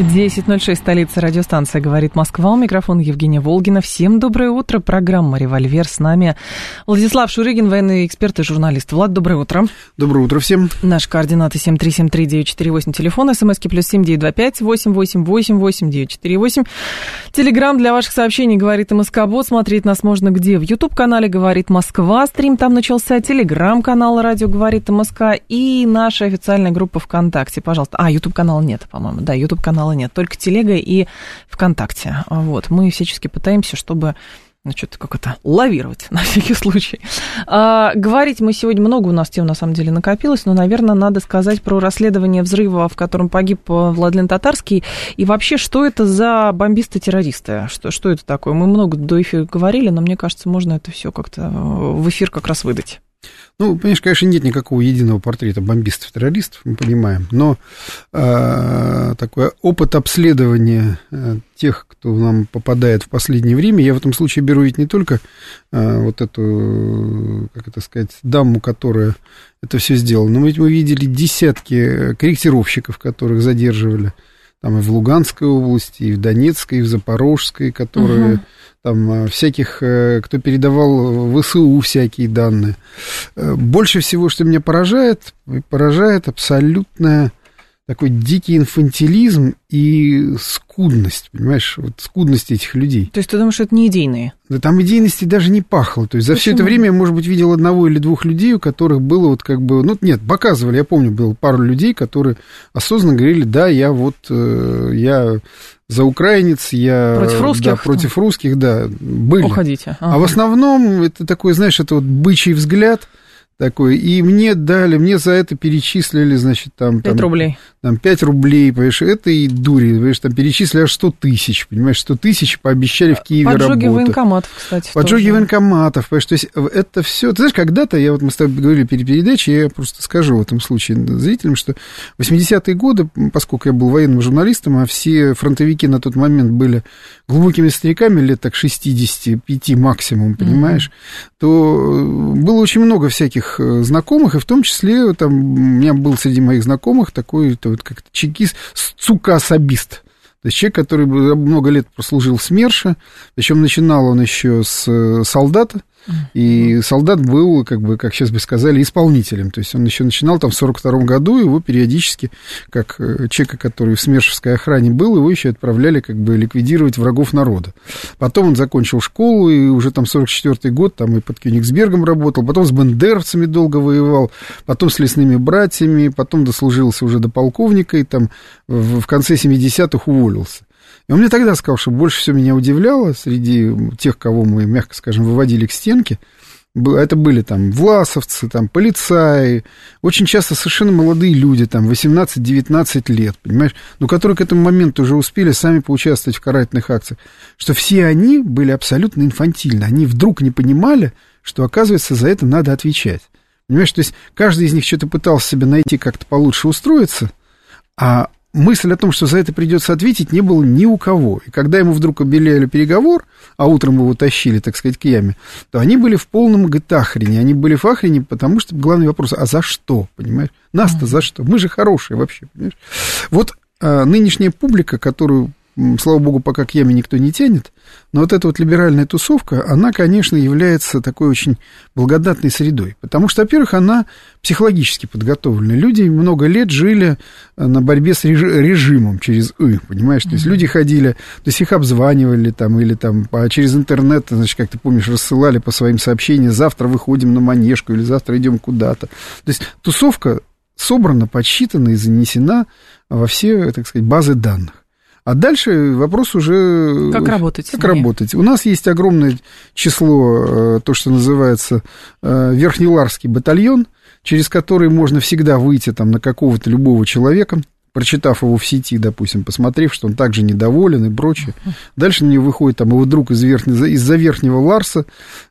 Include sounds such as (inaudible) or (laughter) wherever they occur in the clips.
10.06, столица радиостанция «Говорит Москва». У микрофона Евгения Волгина. Всем доброе утро. Программа «Револьвер». С нами Владислав Шурыгин, военный эксперт и журналист. Влад, доброе утро. Доброе утро всем. Наши координаты 7373948, телефон, смски плюс 7925 888 948. Телеграмм для ваших сообщений «Говорит МСК Бот». Смотреть нас можно где? В YouTube-канале «Говорит Москва». Стрим там начался. Телеграм-канал «Радио Говорит МСК». И наша официальная группа ВКонтакте. Пожалуйста. А, YouTube-канала нет, по-моему. Да, YouTube-канал канала нет, только Телега и ВКонтакте. Вот, мы всячески пытаемся, чтобы ну, что-то как это, лавировать (laughs) на всякий случай. А, говорить мы сегодня много у нас тем, на самом деле, накопилось, но, наверное, надо сказать про расследование взрыва, в котором погиб Владлен Татарский, и вообще, что это за бомбисты-террористы, что, что это такое? Мы много до эфира говорили, но мне кажется, можно это все как-то в эфир как раз выдать. Ну, понимаешь, конечно, нет никакого единого портрета бомбистов-террористов, мы понимаем, но э, такой опыт обследования э, тех, кто нам попадает в последнее время, я в этом случае беру ведь не только э, вот эту, как это сказать, даму, которая это все сделала, но ведь мы видели десятки корректировщиков, которых задерживали там и в Луганской области, и в Донецкой, и в Запорожской, которые... Угу там, э, всяких, э, кто передавал в ВСУ всякие данные. Э, больше всего, что меня поражает, поражает абсолютная такой дикий инфантилизм и скудность, понимаешь, вот скудность этих людей. То есть ты думаешь, что это не идейные? Да там идейности даже не пахло. То есть за все это время я, может быть, видел одного или двух людей, у которых было вот как бы, ну нет, показывали, я помню, было пару людей, которые осознанно говорили, да, я вот, я за украинец, я... Против русских? Да, против русских, да, были. Уходите. Ага. А в основном это такой, знаешь, это вот бычий взгляд – такой, и мне дали, мне за это перечислили, значит, там... 5 там, рублей. Там 5 рублей, понимаешь, это и дури, понимаешь, там перечислили аж 100 тысяч, понимаешь, 100 тысяч пообещали в Киеве Поджоги работу. Поджоги военкоматов, кстати, Поджоги тоже. военкоматов, понимаешь, то есть это все, ты знаешь, когда-то, я вот мы с тобой говорили перед передачей, я просто скажу в этом случае зрителям, что 80-е годы, поскольку я был военным журналистом, а все фронтовики на тот момент были глубокими стариками, лет так 65 максимум, понимаешь, mm-hmm. то было очень много всяких э, знакомых, и в том числе там, у меня был среди моих знакомых такой вот как-то чекист, цукасабист. То есть человек, который много лет прослужил в СМЕРШе, причем начинал он еще с э, солдата, и солдат был, как бы, как сейчас бы сказали, исполнителем. То есть он еще начинал там в 42 году, его периодически, как э, человека, который в СМЕРШевской охране был, его еще отправляли как бы ликвидировать врагов народа. Потом он закончил школу, и уже там 44 год, там и под Кёнигсбергом работал, потом с бендеровцами долго воевал, потом с лесными братьями, потом дослужился уже до полковника, и там в конце 70-х уволился. И он мне тогда сказал, что больше всего меня удивляло среди тех, кого мы, мягко скажем, выводили к стенке, это были там власовцы, там полицаи, очень часто совершенно молодые люди, там 18-19 лет, понимаешь, но которые к этому моменту уже успели сами поучаствовать в карательных акциях, что все они были абсолютно инфантильны, они вдруг не понимали, что, оказывается, за это надо отвечать. Понимаешь, то есть каждый из них что-то пытался себе найти как-то получше устроиться, а мысль о том, что за это придется ответить, не было ни у кого. И когда ему вдруг объявляли переговор, а утром его тащили, так сказать, к яме, то они были в полном гатахрене. Они были в ахрене, потому что главный вопрос, а за что, понимаешь? Нас-то за что? Мы же хорошие вообще, понимаешь? Вот а, нынешняя публика, которую слава богу, пока к яме никто не тянет, но вот эта вот либеральная тусовка, она, конечно, является такой очень благодатной средой, потому что, во-первых, она психологически подготовлена. Люди много лет жили э, на борьбе с режимом через «ы», понимаешь? То есть люди ходили, то есть их обзванивали там или там по, через интернет, значит, как ты помнишь, рассылали по своим сообщениям, завтра выходим на манежку или завтра идем куда-то. То есть тусовка собрана, подсчитана и занесена во все, так сказать, базы данных. А дальше вопрос уже... Как работать? Как работать? У нас есть огромное число, э, то, что называется э, Верхнеларский батальон, через который можно всегда выйти там, на какого-то любого человека, прочитав его в сети, допустим, посмотрев, что он также недоволен и прочее. Дальше на него выходит там его друг из верхнего, из-за верхнего Ларса,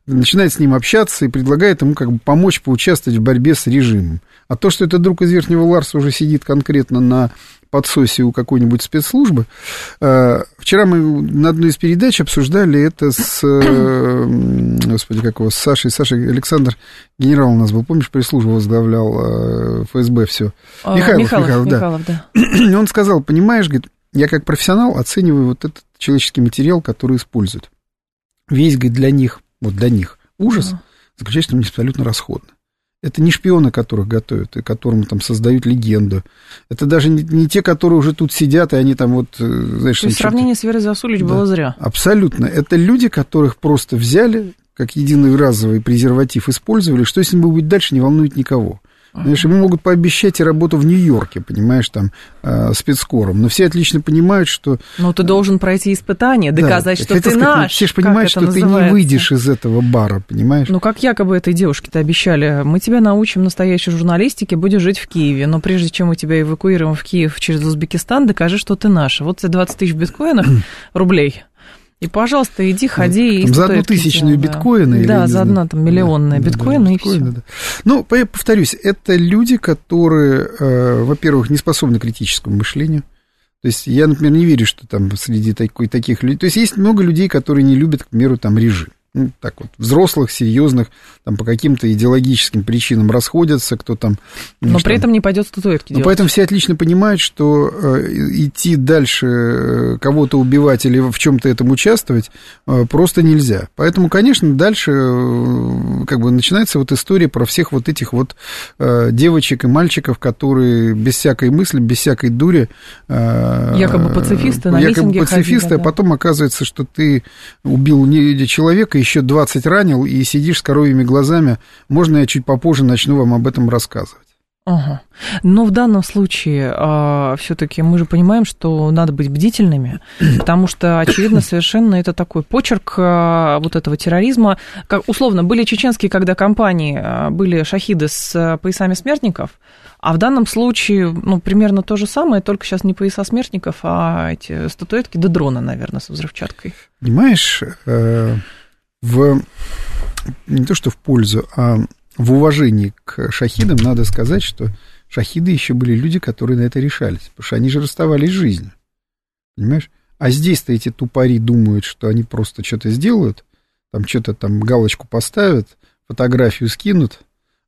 начинает с ним общаться и предлагает ему как бы помочь поучаствовать в борьбе с режимом. А то, что этот друг из верхнего Ларса уже сидит конкретно на подсосе у какой-нибудь спецслужбы. Э, вчера мы на одной из передач обсуждали это с, э, господи, как его, с Сашей. Сашей Александр, генерал у нас был, помнишь, пресс-службу возглавлял э, ФСБ, все. А, Михайлов, Михайлов, Михайлов, да. Михайлов, да. (clears throat) Он сказал, понимаешь, говорит, я как профессионал оцениваю вот этот человеческий материал, который используют. Весь, говорит, для них, вот для них ужас заключается в том, абсолютно расходно. Это не шпионы, которых готовят, и которым там создают легенду. Это даже не, не те, которые уже тут сидят, и они там вот, э, знаешь... То есть сравнение с Верой Засулич да, было зря. Абсолютно. Это люди, которых просто взяли, как единый разовый презерватив использовали, что с ним будет дальше, не волнует никого. Знаешь, ему могут пообещать и работу в Нью-Йорке, понимаешь, там, э, спецкором. Но все отлично понимают, что... Ну, ты должен пройти испытание, доказать, да. что ты сказать, наш. Все же понимают, что называется? ты не выйдешь из этого бара, понимаешь? Ну, как якобы этой девушке-то обещали, мы тебя научим настоящей журналистике, будешь жить в Киеве, но прежде чем мы тебя эвакуируем в Киев через Узбекистан, докажи, что ты наш. Вот тебе 20 тысяч биткоинов, (clears throat) рублей, и, пожалуйста, иди, ходи. Там, за одну тысячную да. биткоины? Да, за одну там миллионная да, биткоина, да, и биткоины, все. Да. Ну, повторюсь, это люди, которые, э, во-первых, не способны к критическому мышлению. То есть я, например, не верю, что там среди такой, таких людей... То есть есть много людей, которые не любят, к примеру, там режим ну, так вот, взрослых, серьезных, там, по каким-то идеологическим причинам расходятся, кто там... Но при этом не пойдет статуэтки Но делать. поэтому все отлично понимают, что э, идти дальше, э, кого-то убивать или в чем-то этом участвовать э, просто нельзя. Поэтому, конечно, дальше как бы начинается вот история про всех вот этих вот девочек и мальчиков, которые без всякой мысли, без всякой дури... Якобы пацифисты на Якобы пацифисты, ходили, а потом оказывается, что ты убил не человека, еще 20 ранил, и сидишь с коровьими глазами, можно я чуть попозже начну вам об этом рассказывать. Ага. Но в данном случае а, все-таки мы же понимаем, что надо быть бдительными, (clears throat) потому что, очевидно, совершенно это такой почерк а, вот этого терроризма. Как, условно, были чеченские, когда компании а, были шахиды с поясами смертников, а в данном случае, ну, примерно то же самое, только сейчас не пояса смертников, а эти статуэтки до дрона, наверное, со взрывчаткой. Понимаешь, э, в не то что в пользу, а в уважении к шахидам надо сказать, что шахиды еще были люди, которые на это решались, потому что они же расставались с жизнью. Понимаешь? А здесь-то эти тупари думают, что они просто что-то сделают, там что-то там галочку поставят, фотографию скинут,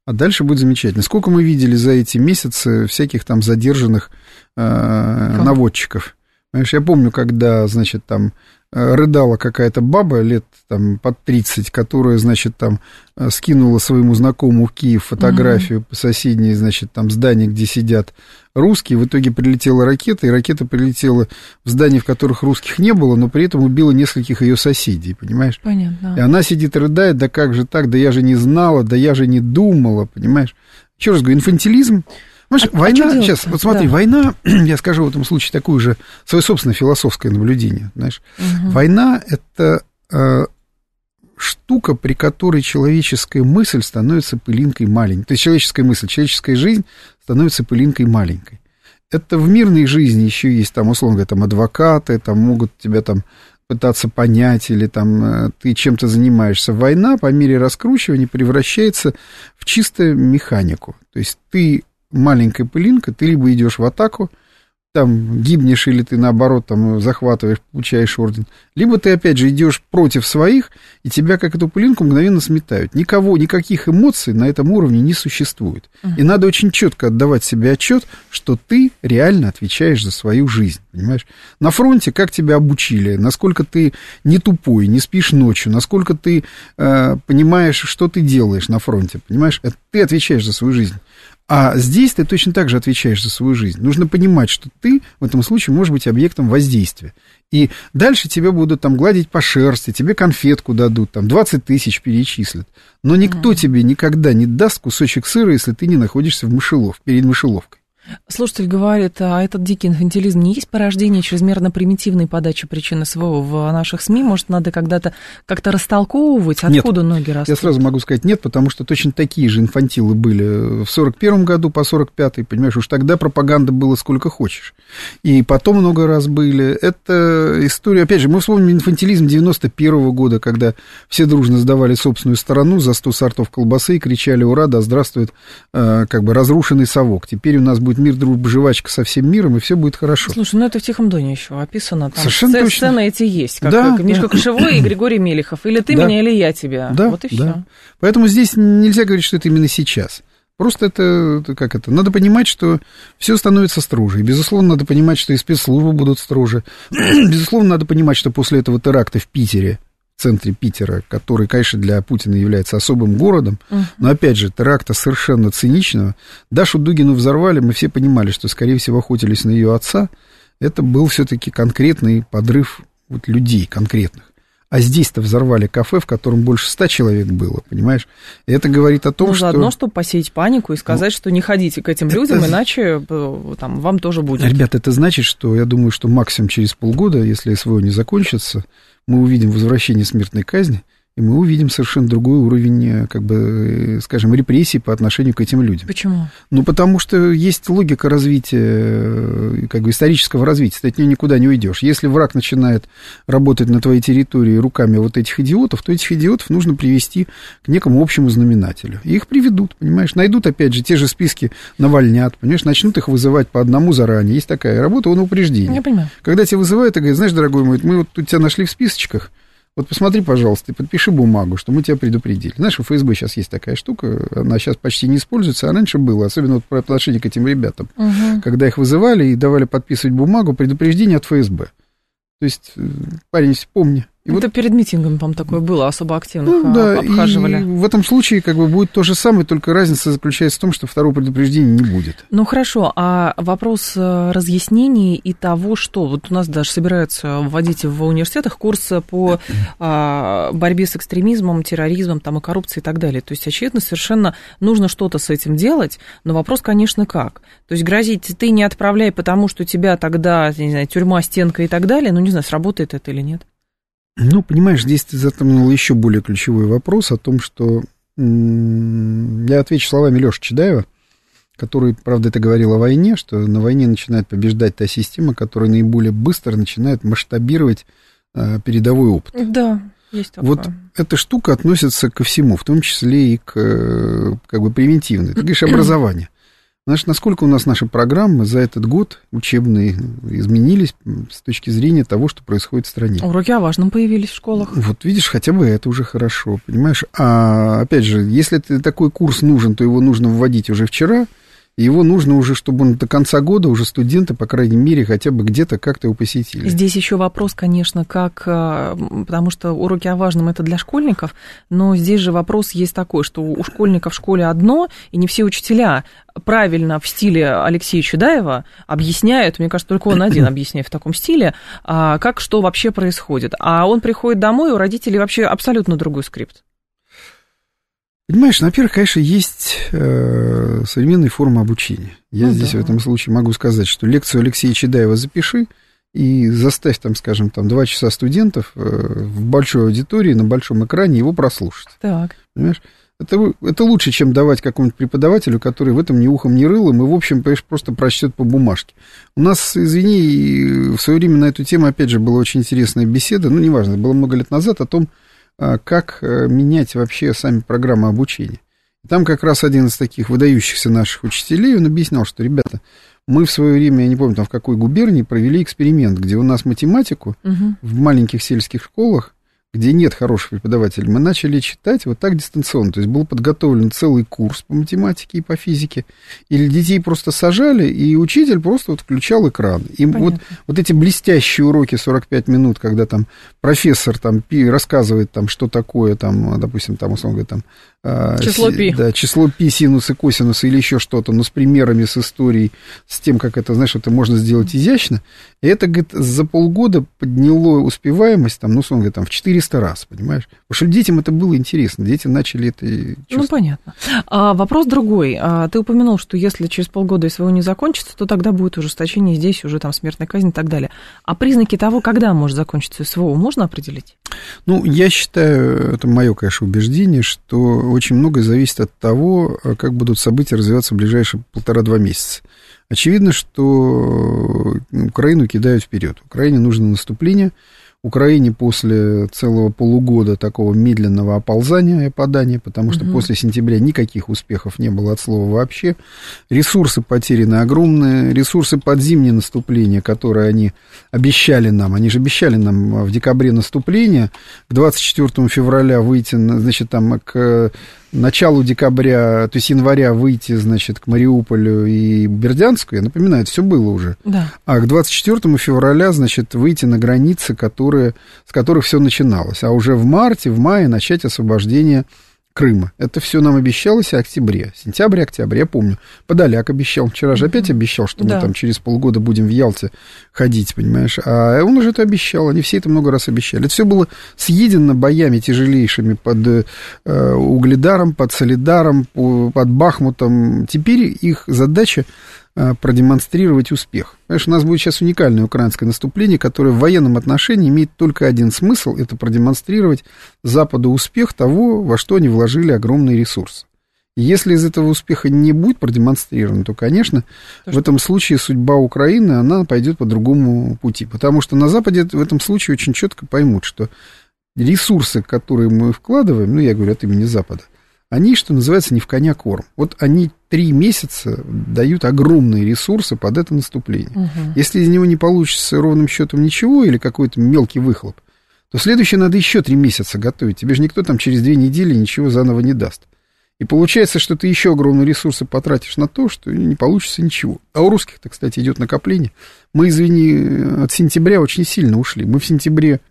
а дальше будет замечательно. Сколько мы видели за эти месяцы всяких там задержанных э, наводчиков. Понимаешь, я помню, когда, значит, там Э, рыдала какая-то баба лет там под 30, которая, значит, там э, скинула своему знакомому в Киев фотографию mm-hmm. по соседней, значит, там здание, где сидят русские. В итоге прилетела ракета, и ракета прилетела в здание, в которых русских не было, но при этом убила нескольких ее соседей, понимаешь? Понятно. И она сидит и рыдает, да как же так, да я же не знала, да я же не думала, понимаешь? Еще раз говорю, инфантилизм Понимаешь, а, война, а сейчас, вот смотри, да. война, (clears throat) я скажу в этом случае такую же, свое собственное философское наблюдение, знаешь. Угу. Война – это э, штука, при которой человеческая мысль становится пылинкой маленькой. То есть человеческая мысль, человеческая жизнь становится пылинкой маленькой. Это в мирной жизни еще есть, там, условно говоря, там, адвокаты, там, могут тебя там пытаться понять, или там э, ты чем-то занимаешься. Война по мере раскручивания превращается в чистую механику. То есть ты маленькая пылинка, ты либо идешь в атаку, там гибнешь или ты наоборот там захватываешь, получаешь орден, либо ты опять же идешь против своих, и тебя как эту пылинку мгновенно сметают. Никого, никаких эмоций на этом уровне не существует. Uh-huh. И надо очень четко отдавать себе отчет, что ты реально отвечаешь за свою жизнь, понимаешь? На фронте как тебя обучили, насколько ты не тупой, не спишь ночью, насколько ты э, понимаешь, что ты делаешь на фронте, понимаешь? Это ты отвечаешь за свою жизнь. А здесь ты точно так же отвечаешь за свою жизнь. Нужно понимать, что ты в этом случае можешь быть объектом воздействия. И дальше тебя будут там гладить по шерсти, тебе конфетку дадут, там 20 тысяч перечислят. Но никто mm-hmm. тебе никогда не даст кусочек сыра, если ты не находишься в мышелов, перед мышеловкой. Слушатель говорит, а этот дикий инфантилизм не есть порождение чрезмерно примитивной подачи причин СВО в наших СМИ? Может, надо когда-то как-то растолковывать, откуда нет, ноги растут? Я сразу могу сказать нет, потому что точно такие же инфантилы были в 41 году по 45-й, понимаешь, уж тогда пропаганда была сколько хочешь. И потом много раз были. Это история, опять же, мы вспомним инфантилизм 91 -го года, когда все дружно сдавали собственную сторону за 100 сортов колбасы и кричали «Ура, да здравствует э, как бы разрушенный совок». Теперь у нас будет мир, дружба, жвачка со всем миром, и все будет хорошо. Слушай, ну это в Тихом Доне еще описано. Там Совершенно сцены, точно. сцены эти есть. Как, Да, Мишка да. Кошевой и Григорий Мелехов. Или ты Да. меня, или я тебя. Да, вот и да. все. Поэтому здесь нельзя говорить, что это именно сейчас. Просто это, это как это? Надо понимать, что все становится строже. И, безусловно, надо понимать, что и спецслужбы будут строже. (clears throat) безусловно, надо понимать, что после этого теракта в Питере, в центре Питера, который, конечно, для Путина является особым городом, но, опять же, теракта совершенно циничного. Дашу Дугину взорвали, мы все понимали, что, скорее всего, охотились на ее отца. Это был все-таки конкретный подрыв вот, людей конкретных. А здесь-то взорвали кафе, в котором больше ста человек было, понимаешь? И это говорит о том, Ну, что... заодно, чтобы посеять панику и сказать, что не ходите к этим это- людям, иначе э, там, вам тоже будет. Ребят, это значит, что я думаю, что максимум через полгода, если СВО не закончится, мы увидим возвращение смертной казни, и мы увидим совершенно другой уровень, э, как бы, э, скажем, репрессий по отношению к этим людям. Почему? Ну, потому что есть логика развития, э, как бы, исторического развития. Ты от нее никуда не уйдешь. Если враг начинает работать на твоей территории руками вот этих идиотов, то этих идиотов нужно привести к некому общему знаменателю. И их приведут, понимаешь? Найдут, опять же, те же списки навальнят, понимаешь? Начнут их вызывать по одному заранее. Есть такая работа на упреждение. Я понимаю. Когда тебя вызывают и говорят, знаешь, дорогой мой, мы вот тут тебя нашли в списочках, вот посмотри, пожалуйста, и подпиши бумагу, что мы тебя предупредили. Знаешь, у ФСБ сейчас есть такая штука, она сейчас почти не используется, а раньше было, особенно вот по отношению к этим ребятам. Мгм. Когда их вызывали и давали подписывать бумагу, предупреждение от ФСБ. То есть, э, парень, помни. И вот Это перед митингом, по-моему, такое было, особо активных ну, а, да, обхаживали. и в этом случае как бы будет то же самое, только разница заключается в том, что второго предупреждения не будет. Ну хорошо, а вопрос э, разъяснений и того, что вот у нас даже собираются вводить в университетах курс по а, борьбе с экстремизмом, терроризмом там, и коррупцией и так далее. То есть, очевидно, совершенно нужно что-то с этим делать, но вопрос, конечно, как. То есть грозить ты не отправляй, потому что тебя тогда, не знаю, тюрьма, стенка и так далее, ну не знаю, сработает это или нет. Ну, понимаешь, здесь ты затронул еще более ключевой вопрос о том, что я отвечу словами Леши Чедаева, который, правда, это говорил о войне, что на войне начинает побеждать та система, которая наиболее быстро начинает масштабировать э, передовой опыт. Да, есть такое. Вот эта штука относится ко всему, в том числе и к э, как бы превентивной. Ты говоришь образование. Знаешь, насколько у нас наши программы за этот год учебные изменились с точки зрения того, что происходит в стране? Уроки о важном появились в школах. Вот видишь, хотя бы это уже хорошо, понимаешь? А опять же, если такой курс нужен, то его нужно вводить уже вчера, и его нужно уже, чтобы он до конца года уже студенты, по крайней мере, хотя бы где-то как-то его посетили. Здесь еще вопрос, конечно, как, а, потому что уроки о важном это для школьников, но здесь же вопрос есть такой, что у школьников в школе одно, и не все учителя правильно в стиле Алексея Чудаева объясняют, мне кажется, только он один (coughs) объясняет в таком стиле, а, как что вообще происходит. А он приходит домой, у родителей вообще абсолютно другой скрипт. Понимаешь, ну, во-первых, конечно, есть э, современные формы обучения. Я Ну здесь да. в этом случае могу сказать, что лекцию Алексея Чедаева запиши и заставь там, скажем, там два часа студентов э, в большой аудитории на большом экране его прослушать. Так. Понимаешь? Это, это лучше, чем давать какому-нибудь преподавателю, который в этом ни ухом, ни рылом, и, в общем, понимаешь, просто прочтет по бумажке. У нас, извини, в свое время на эту тему, опять же, была очень интересная беседа, ну, неважно, было много лет назад, о том, как э, менять вообще сами программы обучения. Там как раз один из таких выдающихся наших учителей, он объяснял, что, ребята, мы в свое время, я не помню, там в какой губернии, провели эксперимент, где у нас математику Мгм. в маленьких сельских школах, где нет хороших преподавателей, мы начали читать вот так дистанционно. То есть был подготовлен целый курс по математике и по физике. Или детей просто сажали, и учитель просто вот включал экран. И вот, Понятно. вот эти блестящие уроки 45 минут, когда там профессор там рассказывает там, что такое, там, допустим, там, условно говоря, там... а, Число пи. Да, число пи, синусы, косинусы или еще что-то, но с примерами, с историей, с тем, как это, знаешь, это можно сделать изящно. И это, говорит, за полгода подняло успеваемость, там, ну, условно говоря, там, в 400 300 раз, понимаешь? Потому что детям это было интересно, дети начали это Ну, понятно. А, вопрос другой. А, ты упомянул, что если через полгода СВО не закончится, то тогда будет ужесточение здесь, уже там смертная казнь и так далее. А признаки того, когда может закончиться СВО, можно определить? Ну, я считаю, это мое, конечно, убеждение, что очень многое зависит от того, как будут события развиваться в ближайшие полтора-два месяца. Очевидно, что Украину кидают вперед. Украине нужно наступление. Украине после целого полугода такого медленного оползания и опадания, потому что угу. после сентября никаких успехов не было от слова вообще. Ресурсы потеряны огромные, ресурсы под зимнее наступление, которые они обещали нам, они же обещали нам в декабре наступление, к 24 февраля выйти, значит, там к началу декабря, то есть января выйти, значит, к Мариуполю и Бердянску, я напоминаю, это все было уже. Да. А к 24 февраля, значит, выйти на границы, которые, с которых все начиналось. А уже в марте, в мае начать освобождение Крыма. Это все нам обещалось в октябре. Сентябрь, октябрь, я помню. Подоляк обещал. Вчера же опять обещал, что да. мы там через полгода будем в Ялте ходить, понимаешь? А он уже это обещал. Они все это много раз обещали. Это все было съедено боями тяжелейшими под э, Угледаром, под Солидаром, под Бахмутом. Теперь их задача продемонстрировать успех. Понимаешь, у нас будет сейчас уникальное украинское наступление, которое в военном отношении имеет только один смысл, это продемонстрировать Западу успех того, во что они вложили огромные ресурсы. И если из этого успеха не будет продемонстрировано, то, конечно, то в этом случае судьба Украины, она пойдет по другому пути. Потому что на Западе в этом случае очень четко поймут, что ресурсы, которые мы вкладываем, ну, я говорю от имени Запада, они, что называется, не в коня корм. Вот они три месяца дают огромные ресурсы под это наступление. Угу. Если из него не получится ровным счетом ничего или какой-то мелкий выхлоп, то следующее надо еще три месяца готовить. Тебе же никто там через две недели ничего заново не даст. И получается, что ты еще огромные ресурсы потратишь на то, что не получится ничего. А у русских-то, кстати, идет накопление. Мы, извини, от сентября очень сильно ушли. Мы в сентябре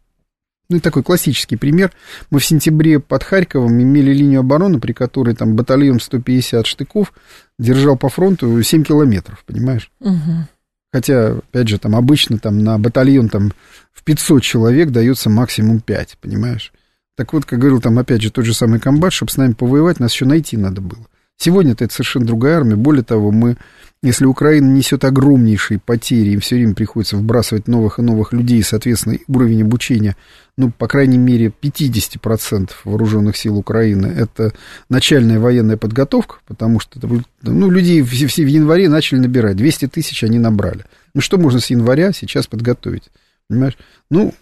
ну, такой классический пример. Мы в сентябре под Харьковом имели линию обороны, при которой там батальон 150 штыков держал по фронту 7 километров, понимаешь? Угу. Хотя, опять же, там обычно там на батальон там в 500 человек дается максимум 5, понимаешь? Так вот, как говорил там, опять же, тот же самый комбат, чтобы с нами повоевать, нас еще найти надо было. Сегодня-то это совершенно другая армия. Более того, мы, если Украина несет огромнейшие потери, им все время приходится вбрасывать новых и новых людей, соответственно, уровень обучения, ну, по крайней мере, 50% вооруженных сил Украины, это начальная военная подготовка, потому что, ну, людей все, все в январе начали набирать, 200 тысяч они набрали. Ну, что можно с января сейчас подготовить? Понимаешь? Ну,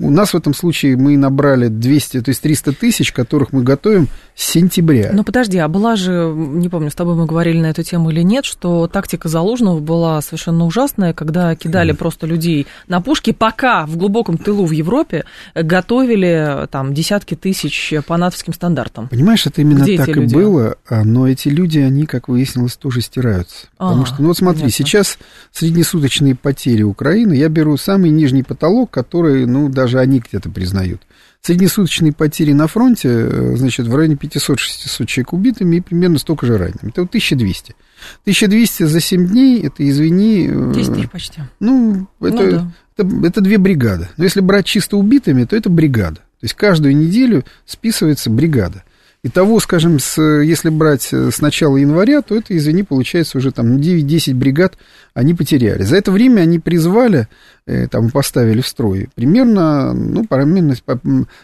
у нас в этом случае мы набрали 200, то есть 300 тысяч, которых мы готовим с сентября. Ну, подожди, а была же, не помню, с тобой мы говорили на эту тему или нет, что тактика Залужного была совершенно ужасная, когда кидали mm. просто людей на пушки, пока в глубоком тылу в Европе готовили там десятки тысяч по натовским стандартам. Понимаешь, это именно Где так и люди? было, а, но эти люди, они, как выяснилось, тоже стираются. А, Потому что, ну вот смотри, понятно. сейчас среднесуточные потери Украины, я беру самый нижний потолок, который, ну, даже они где-то признают. Среднесуточные потери на фронте, э, значит, в районе 500-600 человек убитыми и примерно столько же ранеными. Это вот 1200. 1200 за 7 дней, это, извини... 10 э, тысяч почти. Ну, это, ну, да. это, это две бригады. Но если брать чисто убитыми, то это бригада. То есть каждую неделю списывается бригада. Итого, скажем, с, если брать э, с начала января, то это, извини, получается уже там 9-10 бригад они потеряли. За это время они призвали, э, там, поставили в строй примерно, ну, примерно,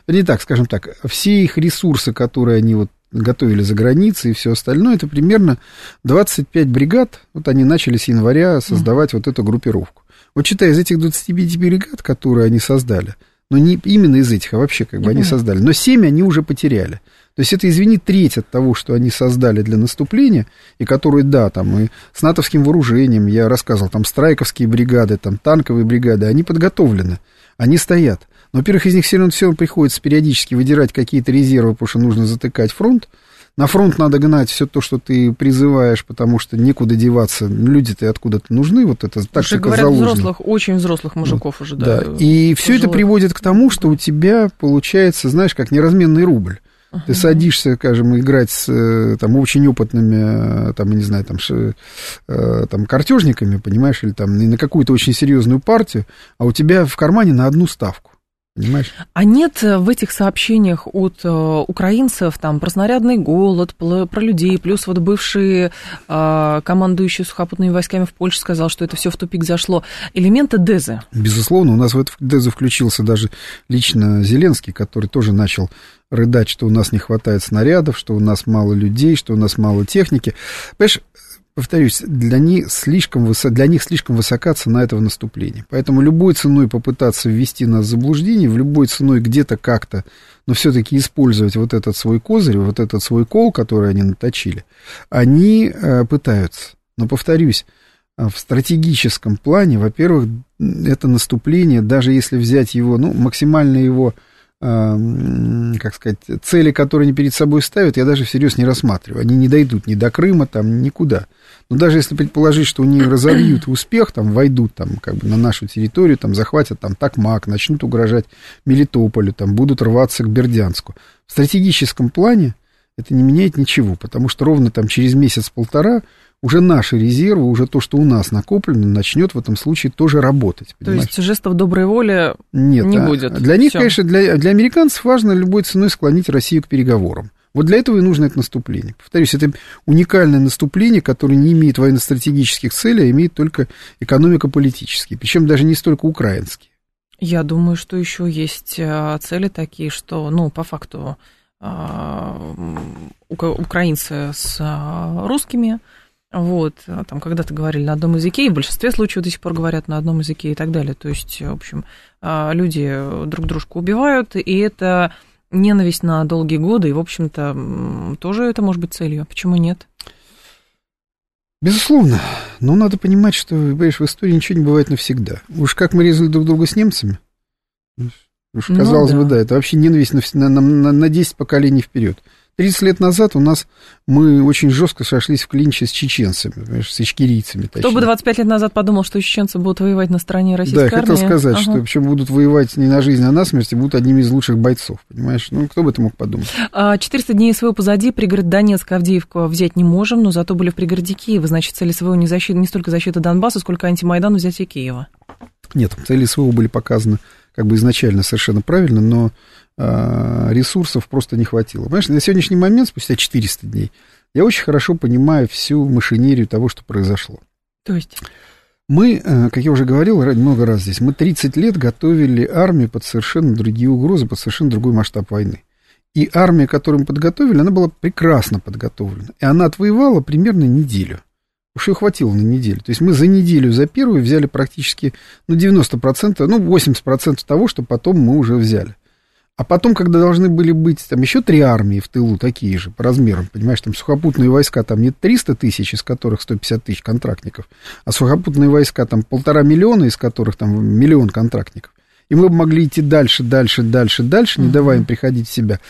не так, скажем так, все их ресурсы, которые они вот готовили за границей и все остальное, это примерно 25 бригад, вот они начали с января создавать mm. вот эту группировку. Вот считай, из этих 25 бригад, которые они создали, но не именно из этих, а вообще как бы mm-hmm. они создали, но 7 они уже потеряли. То есть это, извини, треть от того, что они создали для наступления, и которые, да, там, и с натовским вооружением, я рассказывал, там, страйковские бригады, там, танковые бригады, они подготовлены, они стоят. Но, во-первых, из них все равно, все равно приходится периодически выдирать какие-то резервы, потому что нужно затыкать фронт. На фронт надо гнать все то, что ты призываешь, потому что некуда деваться. Люди-то откуда-то нужны, вот это так уже говорят, заложено. взрослых, очень взрослых мужиков уже, да. да. И все это приводит к тому, что у тебя получается, знаешь, как неразменный рубль. Uh-huh. Ты садишься, скажем, играть с э, там, очень опытными, э, там, не знаю, там, ш, э, там, картежниками, понимаешь, или там на какую-то очень серьезную партию, а у тебя в кармане на одну ставку. Понимаешь? А нет э, в этих сообщениях от э, украинцев там про снарядный голод, про людей, плюс вот бывший э, командующий сухопутными войсками в Польше сказал, что это все в тупик зашло, элементы Дезы? Безусловно, у нас в эту Дезу включился даже лично Зеленский, который тоже начал рыдать, что у нас не хватает снарядов, что у нас мало людей, что у нас мало техники. Понимаешь, повторюсь, для них слишком, высо... для них слишком высока цена этого наступления. Поэтому любой ценой попытаться ввести нас в заблуждение, в любой ценой где-то как-то, но все-таки использовать вот этот свой козырь, вот этот свой кол, который они наточили, они э, пытаются. Но повторюсь, э, в стратегическом плане, во-первых, это наступление, даже если взять его, ну, максимально его как сказать, цели, которые они перед собой ставят, я даже всерьез не рассматриваю. Они не дойдут ни до Крыма, там, никуда. Но даже если предположить, что они разовьют успех, там, войдут там, как бы на нашу территорию, там, захватят там Такмак, начнут угрожать Мелитополю, там, будут рваться к Бердянску. В стратегическом плане это не меняет ничего, потому что ровно там через месяц-полтора уже наши резервы, уже то, что у нас накоплено, начнет в этом случае тоже работать. Понимаешь? То есть жестов доброй воли Нет, не а будет. Для них, Всё. конечно, для, для американцев важно любой ценой склонить Россию к переговорам. Вот для этого и нужно это наступление. Повторюсь, это уникальное наступление, которое не имеет военно-стратегических целей, а имеет только экономико-политические, причем даже не столько украинские. Я думаю, что еще есть э, цели такие, что, ну, по факту, э, украинцы с э, русскими вот, а там когда-то говорили на одном языке, и в большинстве случаев до сих пор говорят на одном языке и так далее. То есть, в общем, а, люди друг дружку убивают, и это ненависть на долгие годы, и, в общем-то, тоже это может быть целью. Почему нет? Безусловно. Но надо понимать, что, понимаешь, в истории ничего не бывает навсегда. Уж как мы резали друг друга с немцами, уж ну казалось ну, да. бы, да, это вообще ненависть на, на, на, на 10 поколений вперед. 30 лет назад у нас мы очень жестко сошлись в клинче с чеченцами, с ичкерийцами. Точнее. Кто бы 25 лет назад подумал, что чеченцы будут воевать на стороне российской армии? Да, хотел сказать, ага. что причем будут воевать не на жизнь, а на смерть, и будут одними из лучших бойцов, понимаешь? Ну, кто бы это мог подумать? 400 а, дней СВО позади, пригород Донецк, Авдеевку взять не можем, но зато были в пригороде Киева. Значит, цели СВО не, защита, не столько защита Донбасса, сколько антимайдан взятие Киева. Нет, цели СВО были показаны как бы изначально совершенно правильно, но ресурсов просто не хватило. Понимаешь, на сегодняшний момент, спустя 400 дней, я очень хорошо понимаю всю машинерию того, что произошло. То есть? Мы, э, как я уже говорил много раз здесь, мы 30 лет готовили армию под совершенно другие угрозы, под совершенно другой масштаб войны. И армия, которую мы подготовили, она была прекрасно подготовлена. И она отвоевала примерно неделю. Уж ее хватило на неделю. То есть мы за неделю, за первую взяли практически ну, 90%, ну, 80% того, что потом мы уже взяли. А потом, когда должны были быть там еще три армии в тылу, такие же, по размерам, понимаешь, там сухопутные войска, там не 300 тысяч, из которых 150 тысяч контрактников, а сухопутные войска, там полтора миллиона, из которых там миллион контрактников. И мы бы могли идти дальше, дальше, дальше, дальше, не давая им приходить в себя.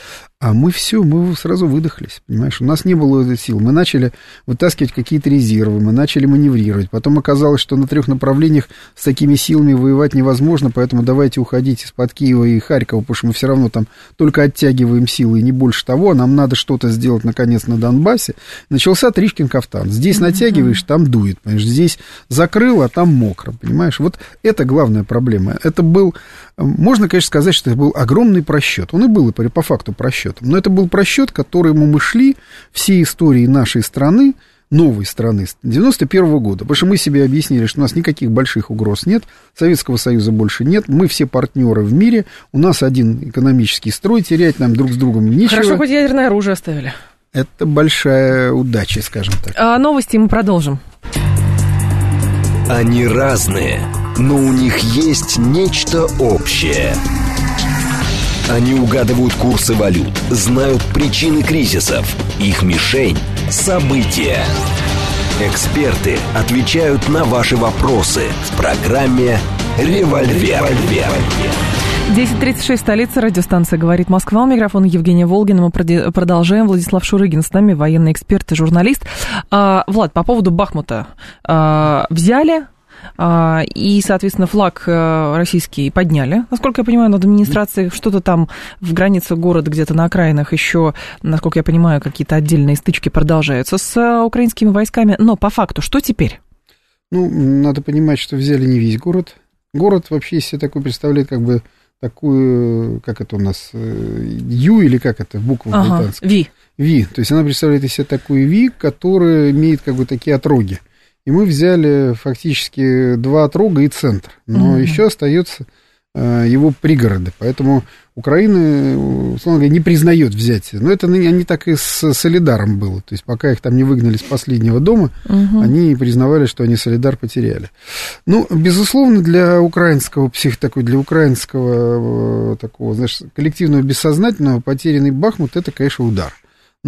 А мы все, мы сразу выдохлись, понимаешь? У нас не было сил. Мы начали вытаскивать какие-то резервы, мы начали маневрировать. Потом оказалось, что на трех направлениях с такими силами воевать невозможно, поэтому давайте уходить из-под Киева и Харькова, потому что мы все равно там только оттягиваем силы, и не больше того. Нам надо что-то сделать, наконец, на Донбассе. Начался Тришкин кафтан. Здесь натягиваешь, там дует, понимаешь? Здесь закрыл, а там мокро, понимаешь? Вот это главная проблема. Это был, можно, конечно, сказать, что это был огромный просчет. Он и был, и по факту просчет просчетом. Но это был просчет, к которому мы шли всей истории нашей страны, новой страны, с 91 -го года. Потому что мы себе объяснили, что у нас никаких больших угроз нет, Советского Союза больше нет, мы все партнеры в мире, у нас один экономический строй, терять нам друг с другом нечего. Хорошо, хоть ядерное оружие оставили. Это большая удача, скажем так. А новости мы продолжим. Они разные, но у них есть нечто общее – они угадывают курсы валют, знают причины кризисов. Их мишень – события. Эксперты отвечают на ваши вопросы в программе «Револьвер». 10.36, столица, радиостанция «Говорит Москва». У микрофона Евгения Волгина. Мы продолжаем. Владислав Шурыгин с нами, военный эксперт и журналист. А, Влад, по поводу Бахмута. А, взяли, и, соответственно, флаг э, российский подняли. Насколько я понимаю, над администрацией что-то там в границах города, где-то на окраинах еще, насколько я понимаю, какие-то отдельные стычки продолжаются с э, украинскими войсками. Но по факту, что теперь? Ну, надо понимать, что взяли не весь город. Город вообще себе такой представляет, как бы такую, как это у нас, Ю или как это, буква ага, британская? Ви. Ви. То есть она представляет из себя такую Ви, которая имеет как бы такие отроги. И мы взяли фактически два отрога и центр. Но угу. еще остается Э, его пригороды. Поэтому Украина, условно говоря, не признает взятие. Но это они так и с Солидаром было. То есть пока их там не выгнали с последнего дома, угу. они признавали, что они Солидар потеряли. Ну, безусловно, для украинского псих такой, для украинского э, такого, знаешь, коллективного бессознательного потерянный Бахмут, это, конечно, удар.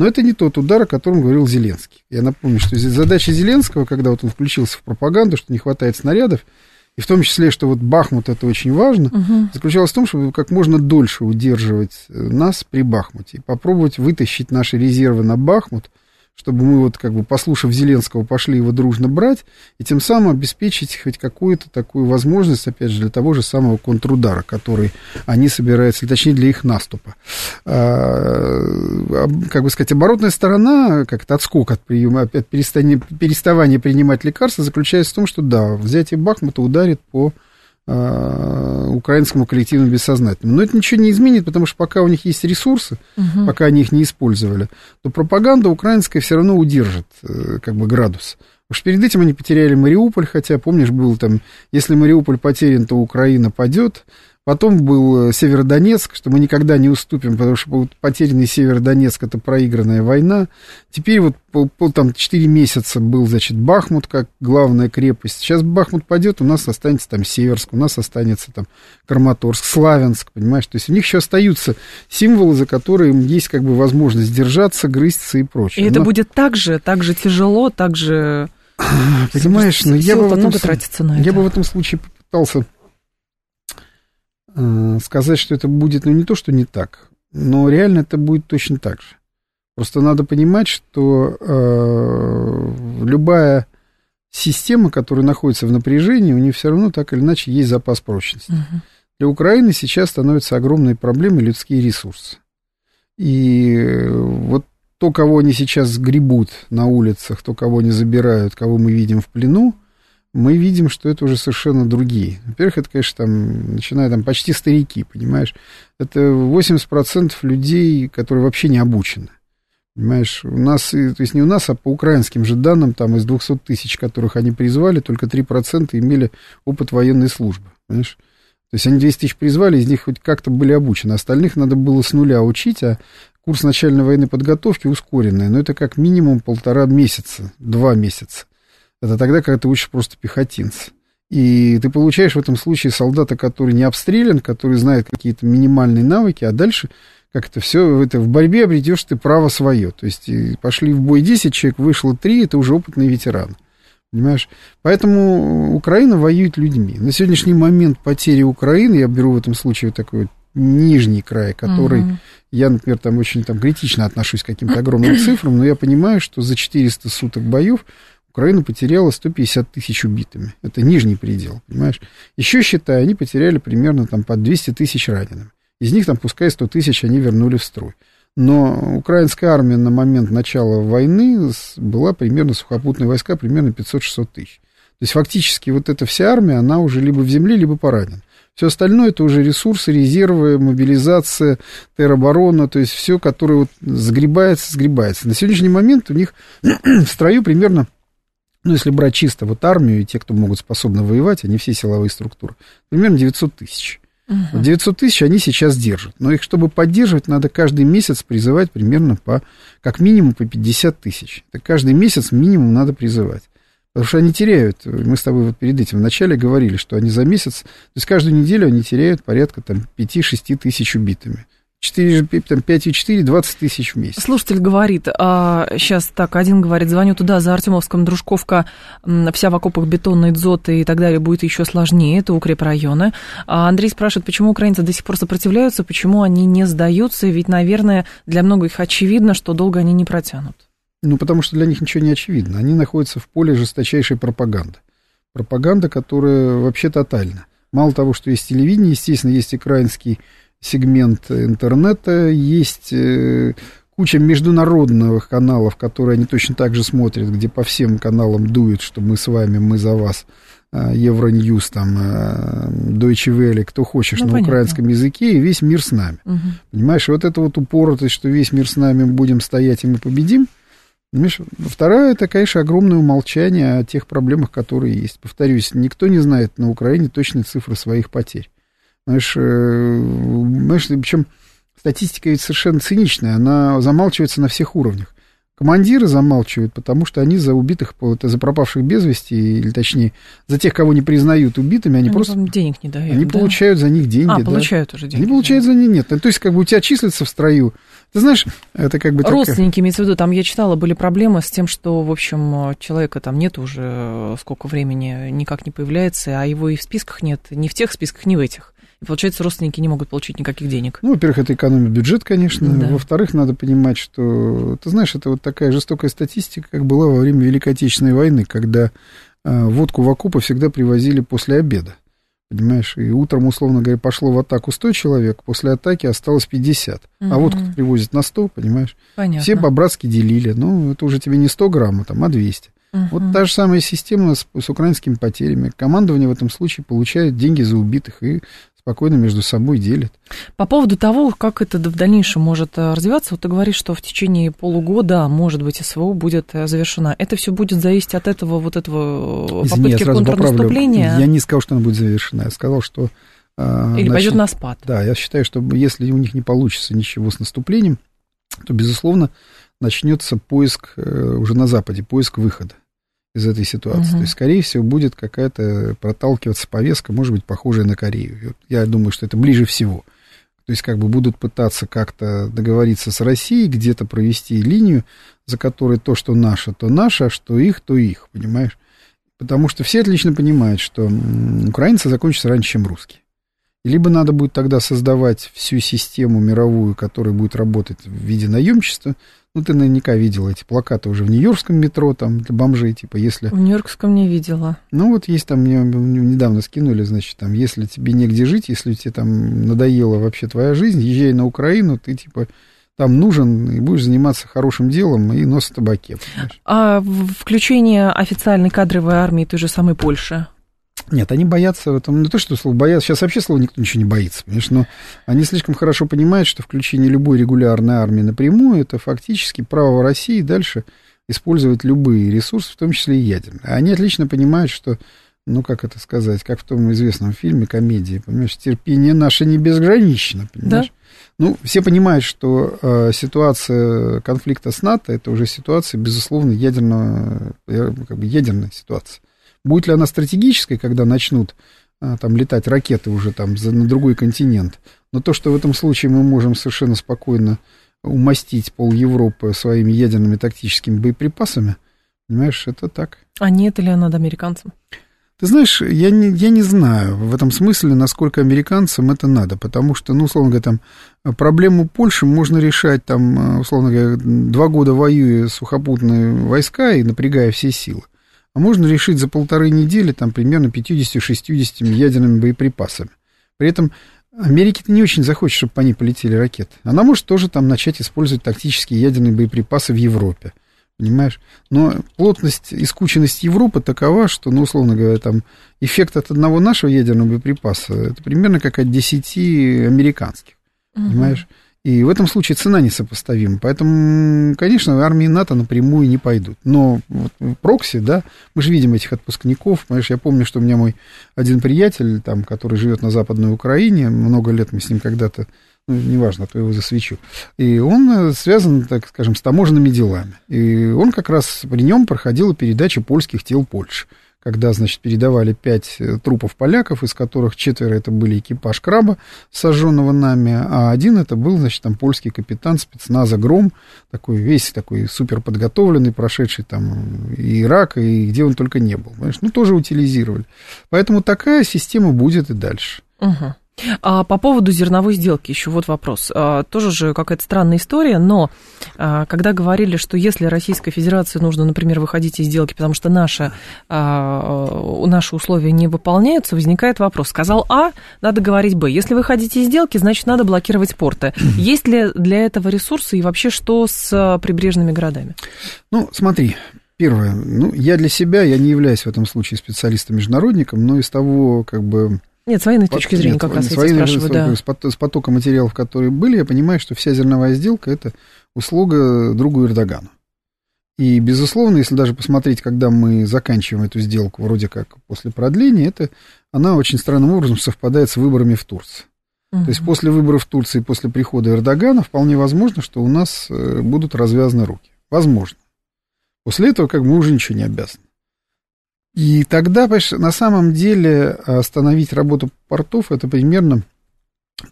Но это не тот удар, о котором говорил Зеленский. Я напомню, что задача Зеленского, когда вот он включился в пропаганду, что не хватает снарядов, и в том числе, что вот Бахмут это очень важно, угу. заключалось в том, чтобы как можно дольше удерживать э, нас при Бахмуте и попробовать вытащить наши резервы на Бахмут, чтобы мы вот как бы, послушав Зеленского, пошли его дружно брать, и тем самым обеспечить хоть какую-то такую возможность, опять же, для того же самого контрудара, который они собираются, точнее, для их наступа. А, как бы сказать, оборотная сторона, как-то отскок от приема, от переставания, переставания принимать лекарства заключается в том, что, да, взятие Бахмута ударит по украинскому коллективному бессознательному. Но это ничего не изменит, потому что пока у них есть ресурсы, угу. пока они их не использовали, то пропаганда украинская все равно удержит э, как бы градус. Уж перед этим они потеряли Мариуполь, хотя, помнишь, был там, если Мариуполь потерян, то Украина падет. Потом был э, Северодонецк, что мы никогда не уступим, потому что потерянный Северодонецк – это проигранная война. Теперь вот пол, там 4 месяца был, значит, Бахмут как главная крепость. Сейчас Бахмут пойдет, у нас останется там Северск, у нас останется там Краматорск, Славянск, понимаешь? То есть у них еще остаются символы, за которые им есть как бы возможность держаться, грызться и прочее. И это Но... будет так же, так же тяжело, так же... (clears throat) Понимаешь, ну, я бы, в этом, на это. я бы в этом случае попытался сказать, что это будет, ну, не то, что не так, но реально это будет точно так же. Просто надо понимать, что э, любая система, которая находится в напряжении, у нее все равно так или иначе есть запас прочности. Угу. Для Украины сейчас становятся огромной проблемой людские ресурсы. И вот то, кого они сейчас гребут на улицах, то, кого они забирают, кого мы видим в плену, мы видим, что это уже совершенно другие. Во-первых, это, конечно, там, начиная там почти старики, понимаешь, это 80% людей, которые вообще не обучены. Понимаешь, у нас, то есть не у нас, а по украинским же данным, там из 200 тысяч, которых они призвали, только 3% имели опыт военной службы, понимаешь? То есть они 200 тысяч призвали, из них хоть как-то были обучены. Остальных надо было с нуля учить, а курс начальной военной подготовки ускоренный. Но это как минимум полтора месяца, два месяца. Это тогда, когда ты учишь просто пехотинца. И ты получаешь в этом случае солдата, который не обстрелян, который знает какие-то минимальные навыки, а дальше как это все, это в борьбе обретешь ты право свое. То есть пошли в бой 10 человек, вышло 3, это уже опытный ветеран. Понимаешь? Поэтому Украина воюет людьми. На сегодняшний момент потери Украины, я беру в этом случае такой нижний край, который угу. я, например, там очень там, критично отношусь к каким-то огромным цифрам, но я понимаю, что за 400 суток боев Украина потеряла 150 тысяч убитыми. Это нижний предел, понимаешь? Еще, считай, они потеряли примерно там по 200 тысяч ранеными. Из них там, пускай 100 тысяч они вернули в строй. Но украинская армия на момент начала войны была примерно, сухопутные войска, примерно 500-600 тысяч. То есть фактически вот эта вся армия, она уже либо в земле, либо поранена. Все остальное это уже ресурсы, резервы, мобилизация, тероборона, то есть все, которое вот сгребается, сгребается. На сегодняшний момент у них (clears throat) в строю примерно ну, если брать чисто вот армию и те, кто могут способны воевать, они все силовые структуры, примерно 900 тысяч. Угу. 900 тысяч они сейчас держат. Но их, чтобы поддерживать, надо каждый месяц призывать примерно по, как минимум по 50 тысяч. Это каждый месяц минимум надо призывать. Потому что они теряют, мы с тобой вот перед этим вначале говорили, что они за месяц, то есть каждую неделю они теряют порядка там 5-6 тысяч убитыми. 4, там, 5,4, 20 тысяч в месяц. Слушатель говорит, а, сейчас так, один говорит, звоню туда, за Артемовском, Дружковка, вся в окопах бетонной дзоты и так далее, будет еще сложнее, это укрепрайоны. А Андрей спрашивает, почему украинцы до сих пор сопротивляются, почему они не сдаются, ведь, наверное, для многих очевидно, что долго они не протянут. Ну, потому что для них ничего не очевидно. Они находятся в поле жесточайшей пропаганды. Пропаганда, которая вообще тотальна. Мало того, что есть телевидение, естественно, есть украинский сегмент интернета, есть э, куча международных каналов, которые они точно так же смотрят, где по всем каналам дует, что мы с вами, мы за вас. А, Евроньюз, там, а, Deutsche Welle, кто хочешь, ну, на понятно. украинском языке, и весь мир с нами. Угу. Понимаешь, вот это вот упоротость, что весь мир с нами, будем стоять, и мы победим, Понимаешь? Второе, это, конечно, огромное умолчание о тех проблемах, которые есть. Повторюсь, никто не знает на Украине точные цифры своих потерь. Знаешь, э, знаешь причем статистика ведь совершенно циничная, она замалчивается на всех уровнях. Командиры замалчивают, потому что они за убитых, за пропавших без вести, или точнее, за тех, кого не признают убитыми, они, они просто... денег не дают, Они да? получают за них деньги. А, да. получают уже деньги. Они получают за них, нет. То есть, как бы у тебя числится в строю. Ты знаешь, это как бы... Родственники, такая... имеется в виду, там я читала, были проблемы с тем, что, в общем, человека там нет уже э, сколько времени, никак не появляется, а его и в списках нет, ни в тех списках, ни в этих. И получается, родственники не могут получить никаких денег. Ну, во-первых, это экономит бюджет, конечно. Да. Во-вторых, надо понимать, что, ты знаешь, это вот такая жестокая статистика, как была во время Великой Отечественной войны, когда э, водку в окопы всегда привозили после обеда. Понимаешь, и утром, условно говоря, пошло в атаку 100 человек, после атаки осталось 50. Угу. А вот кто привозит на 100, понимаешь? Понятно. Все по-братски делили. Ну, это уже тебе не 100 грамм, а, там, а 200. Угу. Вот та же самая система с, с украинскими потерями. Командование в этом случае получает деньги за убитых и спокойно между собой делят. По поводу того, как это в дальнейшем может э, развиваться, вот ты говоришь, что в течение полугода, может быть, СВО будет э, завершена. Это все будет зависеть от этого вот этого э, Извини, попытки контрнаступления? Поправлю. Я не сказал, что она будет завершена. Я сказал, что... Или значит, пойдет на спад. Да, я считаю, что если у них не получится ничего с наступлением, то, безусловно, начнется поиск уже на Западе, поиск выхода из этой ситуации. Угу. То есть, скорее всего, будет какая-то проталкиваться повестка, может быть, похожая на Корею. Я думаю, что это ближе всего. То есть, как бы будут пытаться как-то договориться с Россией, где-то провести линию, за которой то, что наше, то наше, а что их, то их, понимаешь? Потому что все отлично понимают, что украинцы закончатся раньше, чем русские. Либо надо будет тогда создавать всю систему мировую, которая будет работать в виде наемчества, ну, ты наверняка видела эти плакаты уже в Нью-Йоркском метро, там, для бомжей, типа, если... В Нью-Йоркском не видела. Ну, вот есть там, мне недавно скинули, значит, там, если тебе негде жить, если тебе там надоела вообще твоя жизнь, езжай на Украину, ты, типа, там нужен, и будешь заниматься хорошим делом, и нос в табаке. Понимаешь? А включение официальной кадровой армии той же самой Польши? Нет, они боятся в этом, не то, что слово боятся, сейчас вообще слово никто ничего не боится, понимаешь, но они слишком хорошо понимают, что включение любой регулярной армии напрямую, это фактически право России дальше использовать любые ресурсы, в том числе и ядерные. Они отлично понимают, что, ну, как это сказать, как в том известном фильме, комедии, понимаешь, терпение наше не безгранично, понимаешь? Да. Ну, все понимают, что э, ситуация конфликта с НАТО это уже ситуация, безусловно, ядерного, э, как бы ядерная ситуация. Будет ли она стратегической, когда начнут а, там летать ракеты уже там за, на другой континент? Но то, что в этом случае мы можем совершенно спокойно умастить пол Европы своими ядерными тактическими боеприпасами, понимаешь, это так. А нет ли она американцам? Ты знаешь, я не, я не знаю в этом смысле, насколько американцам это надо, потому что, ну, условно говоря, там, проблему Польши можно решать, там, условно говоря, два года воюя сухопутные войска и напрягая все силы а можно решить за полторы недели там примерно 50-60 ядерными боеприпасами. При этом Америке-то не очень захочет, чтобы по ней полетели ракеты. Она может тоже там начать использовать тактические ядерные боеприпасы в Европе. Понимаешь? Но плотность и скученность Европы такова, что, ну, условно говоря, там эффект от одного нашего ядерного боеприпаса это примерно как от 10 американских. Угу. Понимаешь? И в этом случае цена несопоставима. Поэтому, конечно, армии НАТО напрямую не пойдут. Но вот прокси, да, мы же видим этих отпускников. Понимаешь, я помню, что у меня мой один приятель, там, который живет на Западной Украине, много лет мы с ним когда-то, ну, неважно, то его засвечу. И он э, связан, так скажем, с таможенными делами. И он как раз при нем проходила передача польских тел Польши когда, значит, передавали пять э, трупов поляков, из которых четверо это были экипаж краба, сожженного нами, а один это был, значит, там польский капитан спецназа «Гром», такой весь такой супер подготовленный, прошедший там и Ирак, и где он только не был, понимаешь, ну, тоже утилизировали. Поэтому такая система будет и дальше. Угу. А по поводу зерновой сделки еще вот вопрос. А, тоже же какая-то странная история, но а, когда говорили, что если Российской Федерации нужно, например, выходить из сделки, потому что наши, а, наши условия не выполняются, возникает вопрос. Сказал А, надо говорить Б. Если вы хотите из сделки, значит, надо блокировать порты. (clears throat) Есть ли для этого ресурсы и вообще что с прибрежными городами? Ну, смотри, Первое, ну, я для себя, я не являюсь в этом случае специалистом-международником, но из того, как бы, нет, с военной точки зрения Нет, как раз с военной, спрашиваю, да. С потоком материалов, которые были, я понимаю, что вся зерновая сделка – это услуга другу Эрдогану. И, безусловно, если даже посмотреть, когда мы заканчиваем эту сделку, вроде как после продления, это, она очень странным образом совпадает с выборами в Турции. Угу. То есть после выборов в Турции, после прихода Эрдогана, вполне возможно, что у нас э, будут развязаны руки. Возможно. После этого как бы мы уже ничего не обязаны. И тогда, на самом деле остановить работу портов это примерно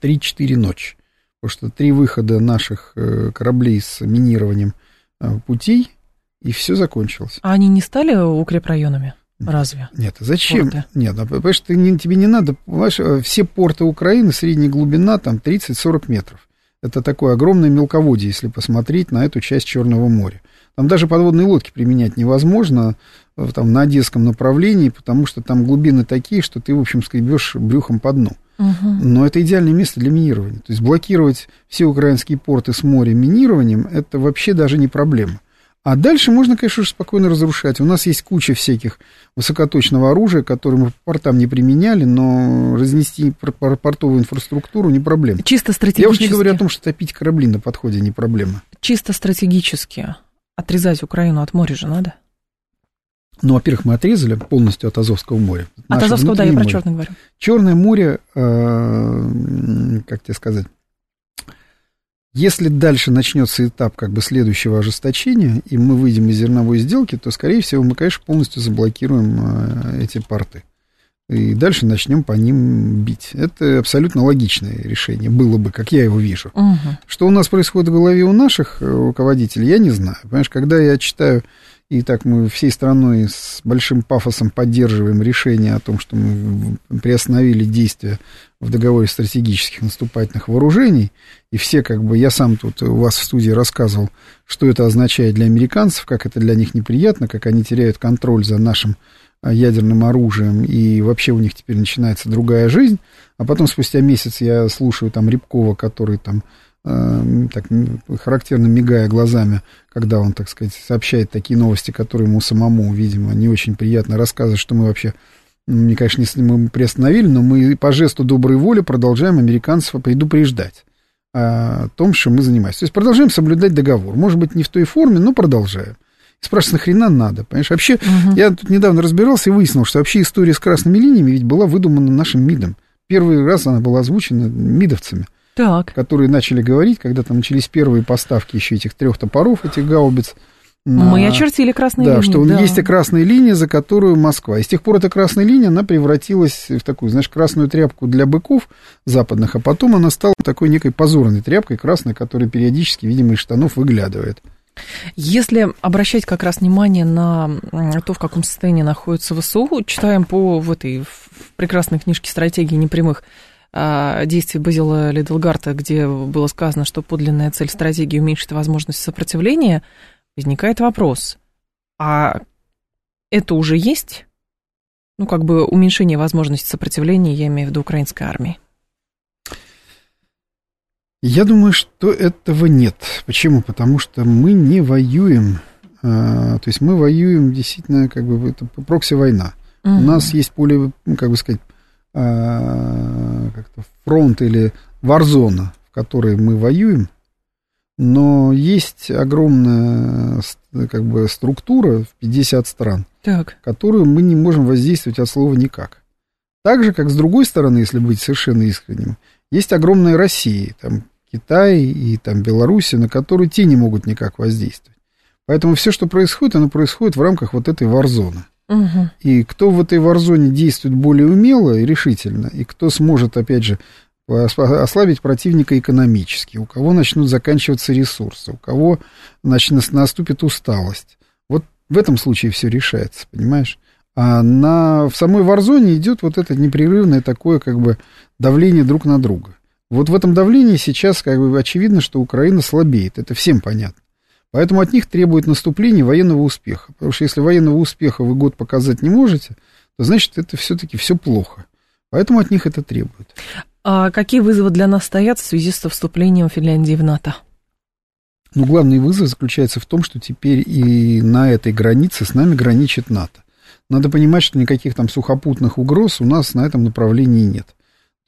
3-4 ночи. Потому что три выхода наших э, кораблей с минированием э, путей, и все закончилось. А они не стали укрепрайонами? Разве? Нет, зачем? Порты? Нет, ну, понимаешь, ты, не, тебе не надо, понимаешь, э, все порты Украины, средняя глубина там 30-40 метров. Это такое огромное мелководье, если посмотреть на эту часть Черного моря. Там даже подводные лодки применять невозможно э, там, на Одесском направлении, потому что там глубины такие, что ты, в общем, скребешь брюхом по дну. Угу. Но это идеальное место для минирования. То есть блокировать все украинские порты с моря минированием, это вообще даже не проблема. А дальше можно, конечно, уже спокойно разрушать. У нас есть куча всяких высокоточного оружия, которое мы по портам не применяли, но разнести портовую инфраструктуру не проблема. Чисто стратегически. Я уж не говорю о том, что топить корабли на подходе не проблема. Чисто стратегически Отрезать Украину от моря же надо? Ну, во-первых, мы отрезали полностью от Азовского моря. От Азовского, да, я море. про Черное говорю. Черное море, э, как тебе сказать, если дальше начнется этап как бы следующего ожесточения, и мы выйдем из зерновой сделки, то, скорее всего, мы, конечно, полностью заблокируем э, эти порты и дальше начнем по ним бить. Это абсолютно логичное решение было бы, как я его вижу. Угу. Что у нас происходит в голове у наших э, руководителей, я не знаю. Понимаешь, когда я читаю, и так мы всей страной с большим пафосом поддерживаем решение о том, что мы приостановили действия в договоре стратегических наступательных вооружений, и все как бы, я сам тут у вас в студии рассказывал, что это означает для американцев, как это для них неприятно, как они теряют контроль за нашим ядерным оружием, и вообще у них теперь начинается другая жизнь. А потом спустя месяц я слушаю там Рябкова, который там э, так характерно мигая глазами, когда он, так сказать, сообщает такие новости, которые ему самому, видимо, не очень приятно рассказывать, что мы вообще, мне, конечно, не мы приостановили, но мы по жесту доброй воли продолжаем американцев предупреждать о том, что мы занимаемся. То есть продолжаем соблюдать договор. Может быть, не в той форме, но продолжаем. Спрашиваешь, нахрена надо? Понимаешь, вообще, угу. я тут недавно разбирался и выяснил, что вообще история с красными линиями ведь была выдумана нашим МИДом. Первый раз она была озвучена МИДовцами. Так. Которые начали говорить, когда там начались первые поставки еще этих трех топоров, этих гаубиц. На... Мы очертили красные да, линии. Что да, что есть красная линия, за которую Москва. И с тех пор эта красная линия, она превратилась в такую, знаешь, красную тряпку для быков западных, а потом она стала такой некой позорной тряпкой красной, которая периодически, видимо, из штанов выглядывает. Если обращать как раз внимание на то, в каком состоянии находится ВСУ, читаем по в этой в прекрасной книжке «Стратегии непрямых а, действий Базила Лидлгарта, где было сказано, что подлинная цель стратегии уменьшит возможность сопротивления, возникает вопрос, а это уже есть? Ну, как бы уменьшение возможности сопротивления, я имею в виду украинской армии. Я думаю, что этого нет. Почему? Потому что мы не воюем. А, то есть мы воюем действительно, как бы, это прокси-война. Угу. У нас есть поле, ну, как бы сказать, а, как-то фронт или варзона, в которой мы воюем, но есть огромная как бы, структура в 50 стран, так. которую мы не можем воздействовать от слова никак. Так же, как с другой стороны, если быть совершенно искренним, есть огромная Россия, там Китай и там Беларусь, на которую те не могут никак воздействовать. Поэтому все, что происходит, оно происходит в рамках вот этой варзоны. Угу. И кто в этой варзоне действует более умело и решительно, и кто сможет, опять же, ослабить противника экономически, у кого начнут заканчиваться ресурсы, у кого значит, наступит усталость. Вот в этом случае все решается, понимаешь? А на, в самой Варзоне идет вот это непрерывное такое как бы давление друг на друга. Вот в этом давлении сейчас как бы очевидно, что Украина слабеет, это всем понятно. Поэтому от них требует наступления военного успеха. Потому что если военного успеха вы год показать не можете, то значит это все-таки все плохо. Поэтому от них это требует. А какие вызовы для нас стоят в связи с вступлением Финляндии в НАТО? Ну, главный вызов заключается в том, что теперь и на этой границе с нами граничит НАТО. Надо понимать, что никаких там сухопутных угроз у нас на этом направлении нет.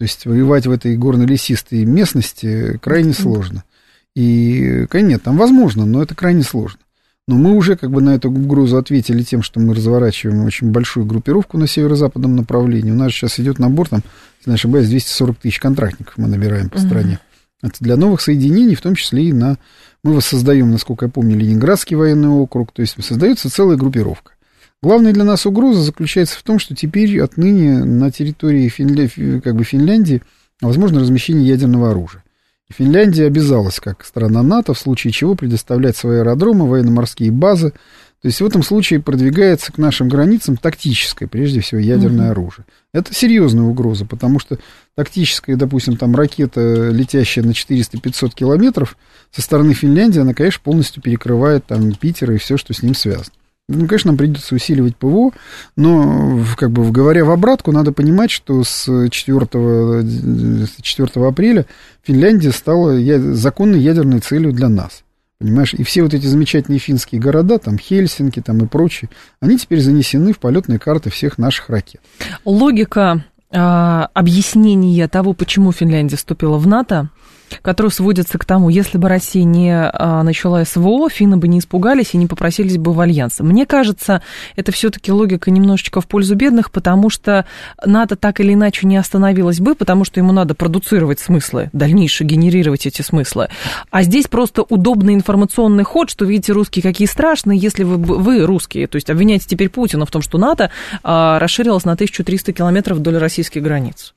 То есть воевать в этой горно-лесистой местности крайне сложно. И, конечно, там возможно, но это крайне сложно. Но мы уже как бы на эту угрозу ответили тем, что мы разворачиваем очень большую группировку на северо-западном направлении. У нас сейчас идет набор, там, если не ошибаюсь, 240 тысяч контрактников мы набираем по стране. Это для новых соединений, в том числе и на... Мы воссоздаем, насколько я помню, Ленинградский военный округ, то есть создается целая группировка. Главная для нас угроза заключается в том, что теперь отныне на территории Финля... как бы Финляндии возможно размещение ядерного оружия. И Финляндия обязалась, как страна НАТО, в случае чего предоставлять свои аэродромы, военно-морские базы. То есть в этом случае продвигается к нашим границам тактическое, прежде всего, ядерное угу. оружие. Это серьезная угроза, потому что тактическая, допустим, там ракета, летящая на 400-500 километров, со стороны Финляндии, она, конечно, полностью перекрывает там Питер и все, что с ним связано. Ну, конечно, нам придется усиливать ПВО, но, как бы, говоря в обратку, надо понимать, что с 4, 4 апреля Финляндия стала законной ядерной целью для нас. Понимаешь, и все вот эти замечательные финские города, там Хельсинки там и прочие, они теперь занесены в полетные карты всех наших ракет. Логика э, объяснения того, почему Финляндия вступила в НАТО, который сводится к тому, если бы Россия не а, начала СВО, финны бы не испугались и не попросились бы в альянс. Мне кажется, это все-таки логика немножечко в пользу бедных, потому что НАТО так или иначе не остановилось бы, потому что ему надо продуцировать смыслы, дальнейшее генерировать эти смыслы. А здесь просто удобный информационный ход, что, видите, русские какие страшные, если вы, вы русские, то есть обвиняете теперь Путина в том, что НАТО а, расширилось на 1300 километров вдоль российских границ.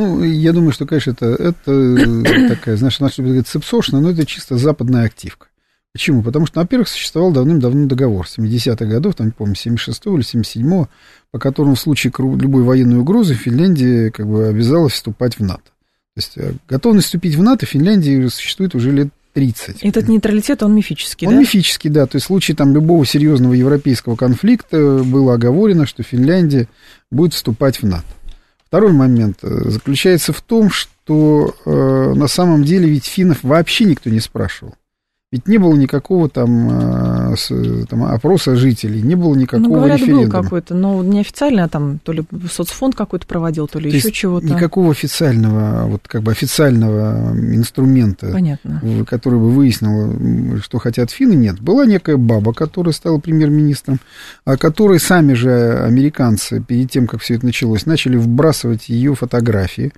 Ну, я думаю, что, конечно, это, это такая, знаешь, наша говорит, цепсошная, но это чисто западная активка. Почему? Потому что, во-первых, существовал давным-давно договор 70-х годов, там, не помню, 76-го или 77-го, по которому в случае любой военной угрозы Финляндия как бы обязалась вступать в НАТО. То есть э, готовность вступить в НАТО Финляндии существует уже лет 30. Этот нейтралитет, он мифический, он да? Он мифический, да. То есть в случае там любого серьезного европейского конфликта было оговорено, что Финляндия будет вступать в НАТО. Второй момент э, заключается в том, что э, на самом деле ведь финнов вообще никто не спрашивал. Ведь не было никакого там, э, там опроса жителей, не было никакого ну, говорят, референдума. был какой-то, но неофициально, там, то ли соцфонд какой-то проводил, то ли то еще чего-то. Никакого официального, вот как бы официального инструмента, Понятно. который бы выяснил, что хотят финны, нет. Была некая баба, которая стала премьер-министром, а которой сами же американцы, перед тем, как все это началось, начали вбрасывать ее фотографии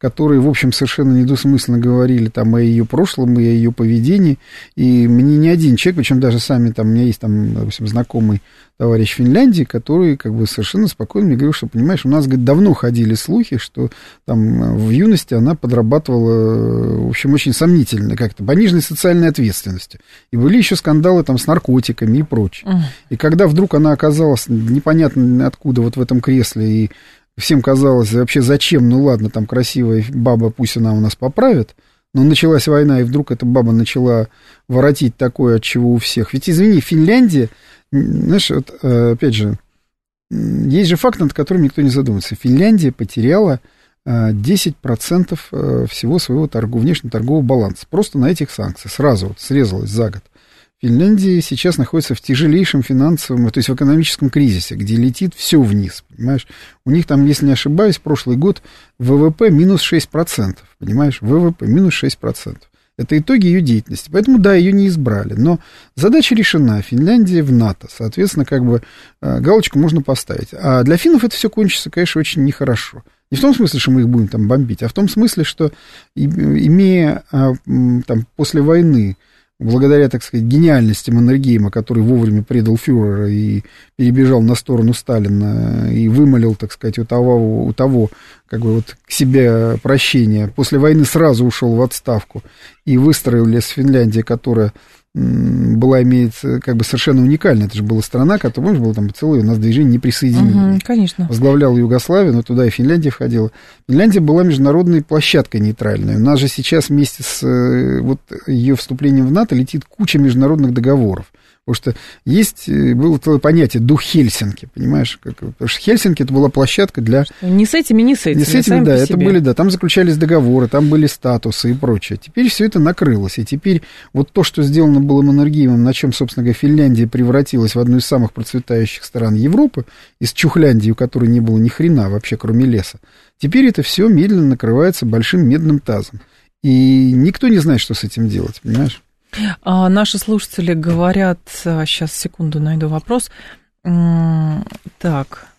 которые, в общем, совершенно недвусмысленно говорили там о ее прошлом и о ее поведении. И мне не один человек, причем даже сами там, у меня есть там, допустим, знакомый товарищ Финляндии, который как бы совершенно спокойно мне говорил, что, понимаешь, у нас, говорит, давно ходили слухи, что там в юности она подрабатывала, в общем, очень сомнительно как-то, пониженной социальной ответственностью. И были еще скандалы там с наркотиками и прочее. И когда вдруг она оказалась непонятно откуда вот в этом кресле и всем казалось, вообще зачем, ну ладно, там красивая баба, пусть она у нас поправит, но началась война, и вдруг эта баба начала воротить такое, от чего у всех. Ведь, извини, Финляндия, знаешь, вот, э, опять же, есть же факт, над которым никто не задумывается. Финляндия потеряла 10% э, э, всего своего торгов, внешнеторгового баланса. Просто на этих санкциях. Сразу вот срезалась за год. Финляндия сейчас находится в тяжелейшем финансовом, то есть в экономическом кризисе, где летит все вниз, понимаешь? У них там, если не ошибаюсь, прошлый год ВВП минус 6%, понимаешь? ВВП минус 6%. Это итоги ее деятельности. Поэтому, да, ее не избрали. Но задача решена. Финляндия в НАТО. Соответственно, как бы э, галочку можно поставить. А для финнов это все кончится, конечно, очень нехорошо. Не в том смысле, что мы их будем там бомбить, а в том смысле, что имея а, там, после войны благодаря, так сказать, гениальности Маннергейма, который вовремя предал фюрера и перебежал на сторону Сталина и вымолил, так сказать, у того, у того как бы вот к себе прощение. После войны сразу ушел в отставку и выстроил с Финляндии, которая была, имеет, как бы совершенно уникальная. Это же была страна, которая, помнишь, было там целое у нас движение неприсоединения. Угу, конечно. Возглавляла Югославию, но туда и Финляндия входила. Финляндия была международной площадкой нейтральной. У нас же сейчас вместе с э, вот ее вступлением в НАТО летит куча международных договоров. Потому что есть, э, было целое понятие дух Хельсинки, понимаешь? Как, потому что Хельсинки это была площадка для... Не с этими, не с этими. Не с этими, да, это были, да, там заключались договоры, там были статусы и прочее. Теперь все это накрылось, и теперь вот то, что сделано было Маннергеймом, на чем, собственно говоря, Финляндия превратилась в одну из самых процветающих стран Европы, из Чухляндии, у которой не было ни хрена вообще, кроме леса, теперь это все медленно накрывается большим медным тазом. И никто не знает, что с этим делать, понимаешь? А наши слушатели говорят, сейчас секунду найду вопрос. Так,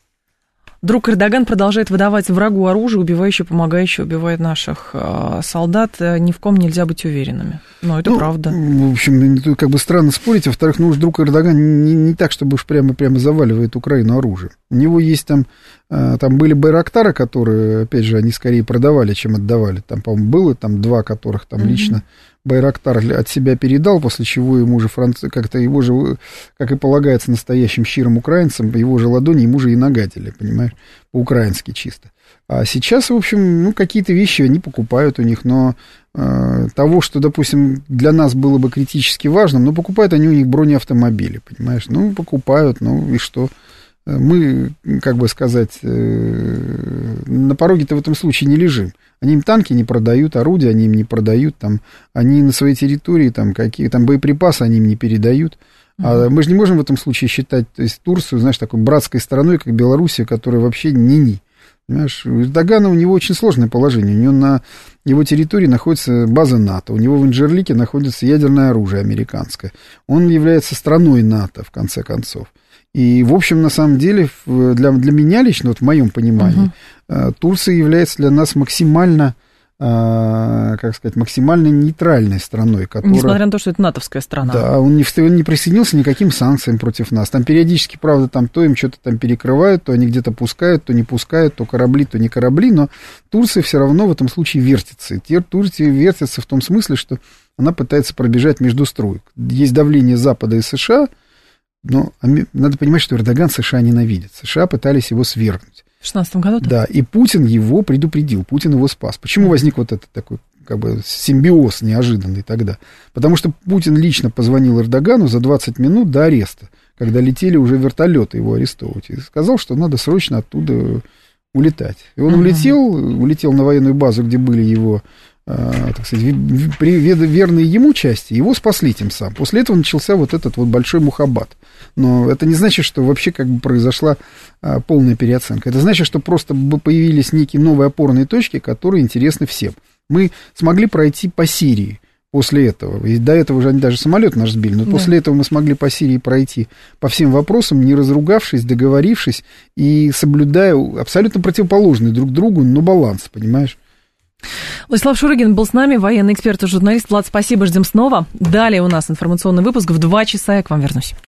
Друг Эрдоган продолжает выдавать врагу оружие, убивающее, помогающее, убивает наших э, солдат. Ни в ком нельзя быть уверенными. Но это ну, правда. В общем, тут как бы странно спорить. Во-вторых, ну уж друг Эрдоган не, не так, чтобы уж прямо-прямо заваливает Украину оружием. У него есть там, э, там были Байрактары, которые, опять же, они скорее продавали, чем отдавали. Там, по-моему, было там два, которых там mm-hmm. лично Байрактар от себя передал, после чего ему же Франц... как-то его же, как и полагается настоящим щирым украинцам, его же ладони ему же и нагадили, понимаешь, по-украински чисто. А сейчас, в общем, ну, какие-то вещи они покупают у них, но э, того, что, допустим, для нас было бы критически важным, но покупают они у них бронеавтомобили, понимаешь? Ну, покупают, ну и что? Мы, как бы сказать, э, на пороге-то в этом случае не лежим. Они им танки не продают, орудия они им не продают, там, они на своей территории, там, какие, там боеприпасы они им не передают. А мы же не можем в этом случае считать то есть, Турцию, знаешь, такой братской страной, как Белоруссия, которая вообще не-ни. Понимаешь, у Эрдогана у него очень сложное положение. У него на его территории находится база НАТО. У него в Инжерлике находится ядерное оружие американское. Он является страной НАТО, в конце концов. И, в общем, на самом деле, для, для меня лично, вот в моем понимании, угу. Турция является для нас максимально а, как сказать, максимально нейтральной страной, которая... Несмотря на то, что это натовская страна. Да, он не, он не присоединился никаким санкциям против нас. Там периодически, правда, там то им что-то там перекрывают, то они где-то пускают, то не пускают, то корабли, то не корабли, но Турция все равно в этом случае вертится. Турция вертится в том смысле, что она пытается пробежать между строек. Есть давление Запада и США, но надо понимать, что Эрдоган США ненавидит. США пытались его свергнуть. В 16 году? -то? Да, и Путин его предупредил, Путин его спас. Почему возник вот этот такой как бы симбиоз неожиданный тогда? Потому что Путин лично позвонил Эрдогану за 20 минут до ареста, когда летели уже вертолеты его арестовывать, и сказал, что надо срочно оттуда улетать. И он uh-huh. улетел, улетел на военную базу, где были его так сказать, верные ему части, его спасли тем самым. После этого начался вот этот вот большой мухаббат. Но это не значит, что вообще как бы произошла а, полная переоценка. Это значит, что просто появились некие новые опорные точки, которые интересны всем. Мы смогли пройти по Сирии после этого. И до этого уже они даже самолет наш сбили. Но да. после этого мы смогли по Сирии пройти по всем вопросам, не разругавшись, договорившись и соблюдая абсолютно противоположный друг другу, но баланс, понимаешь? Владислав Шурыгин был с нами, военный эксперт и журналист. Влад, спасибо, ждем снова. Далее у нас информационный выпуск в два часа, я к вам вернусь.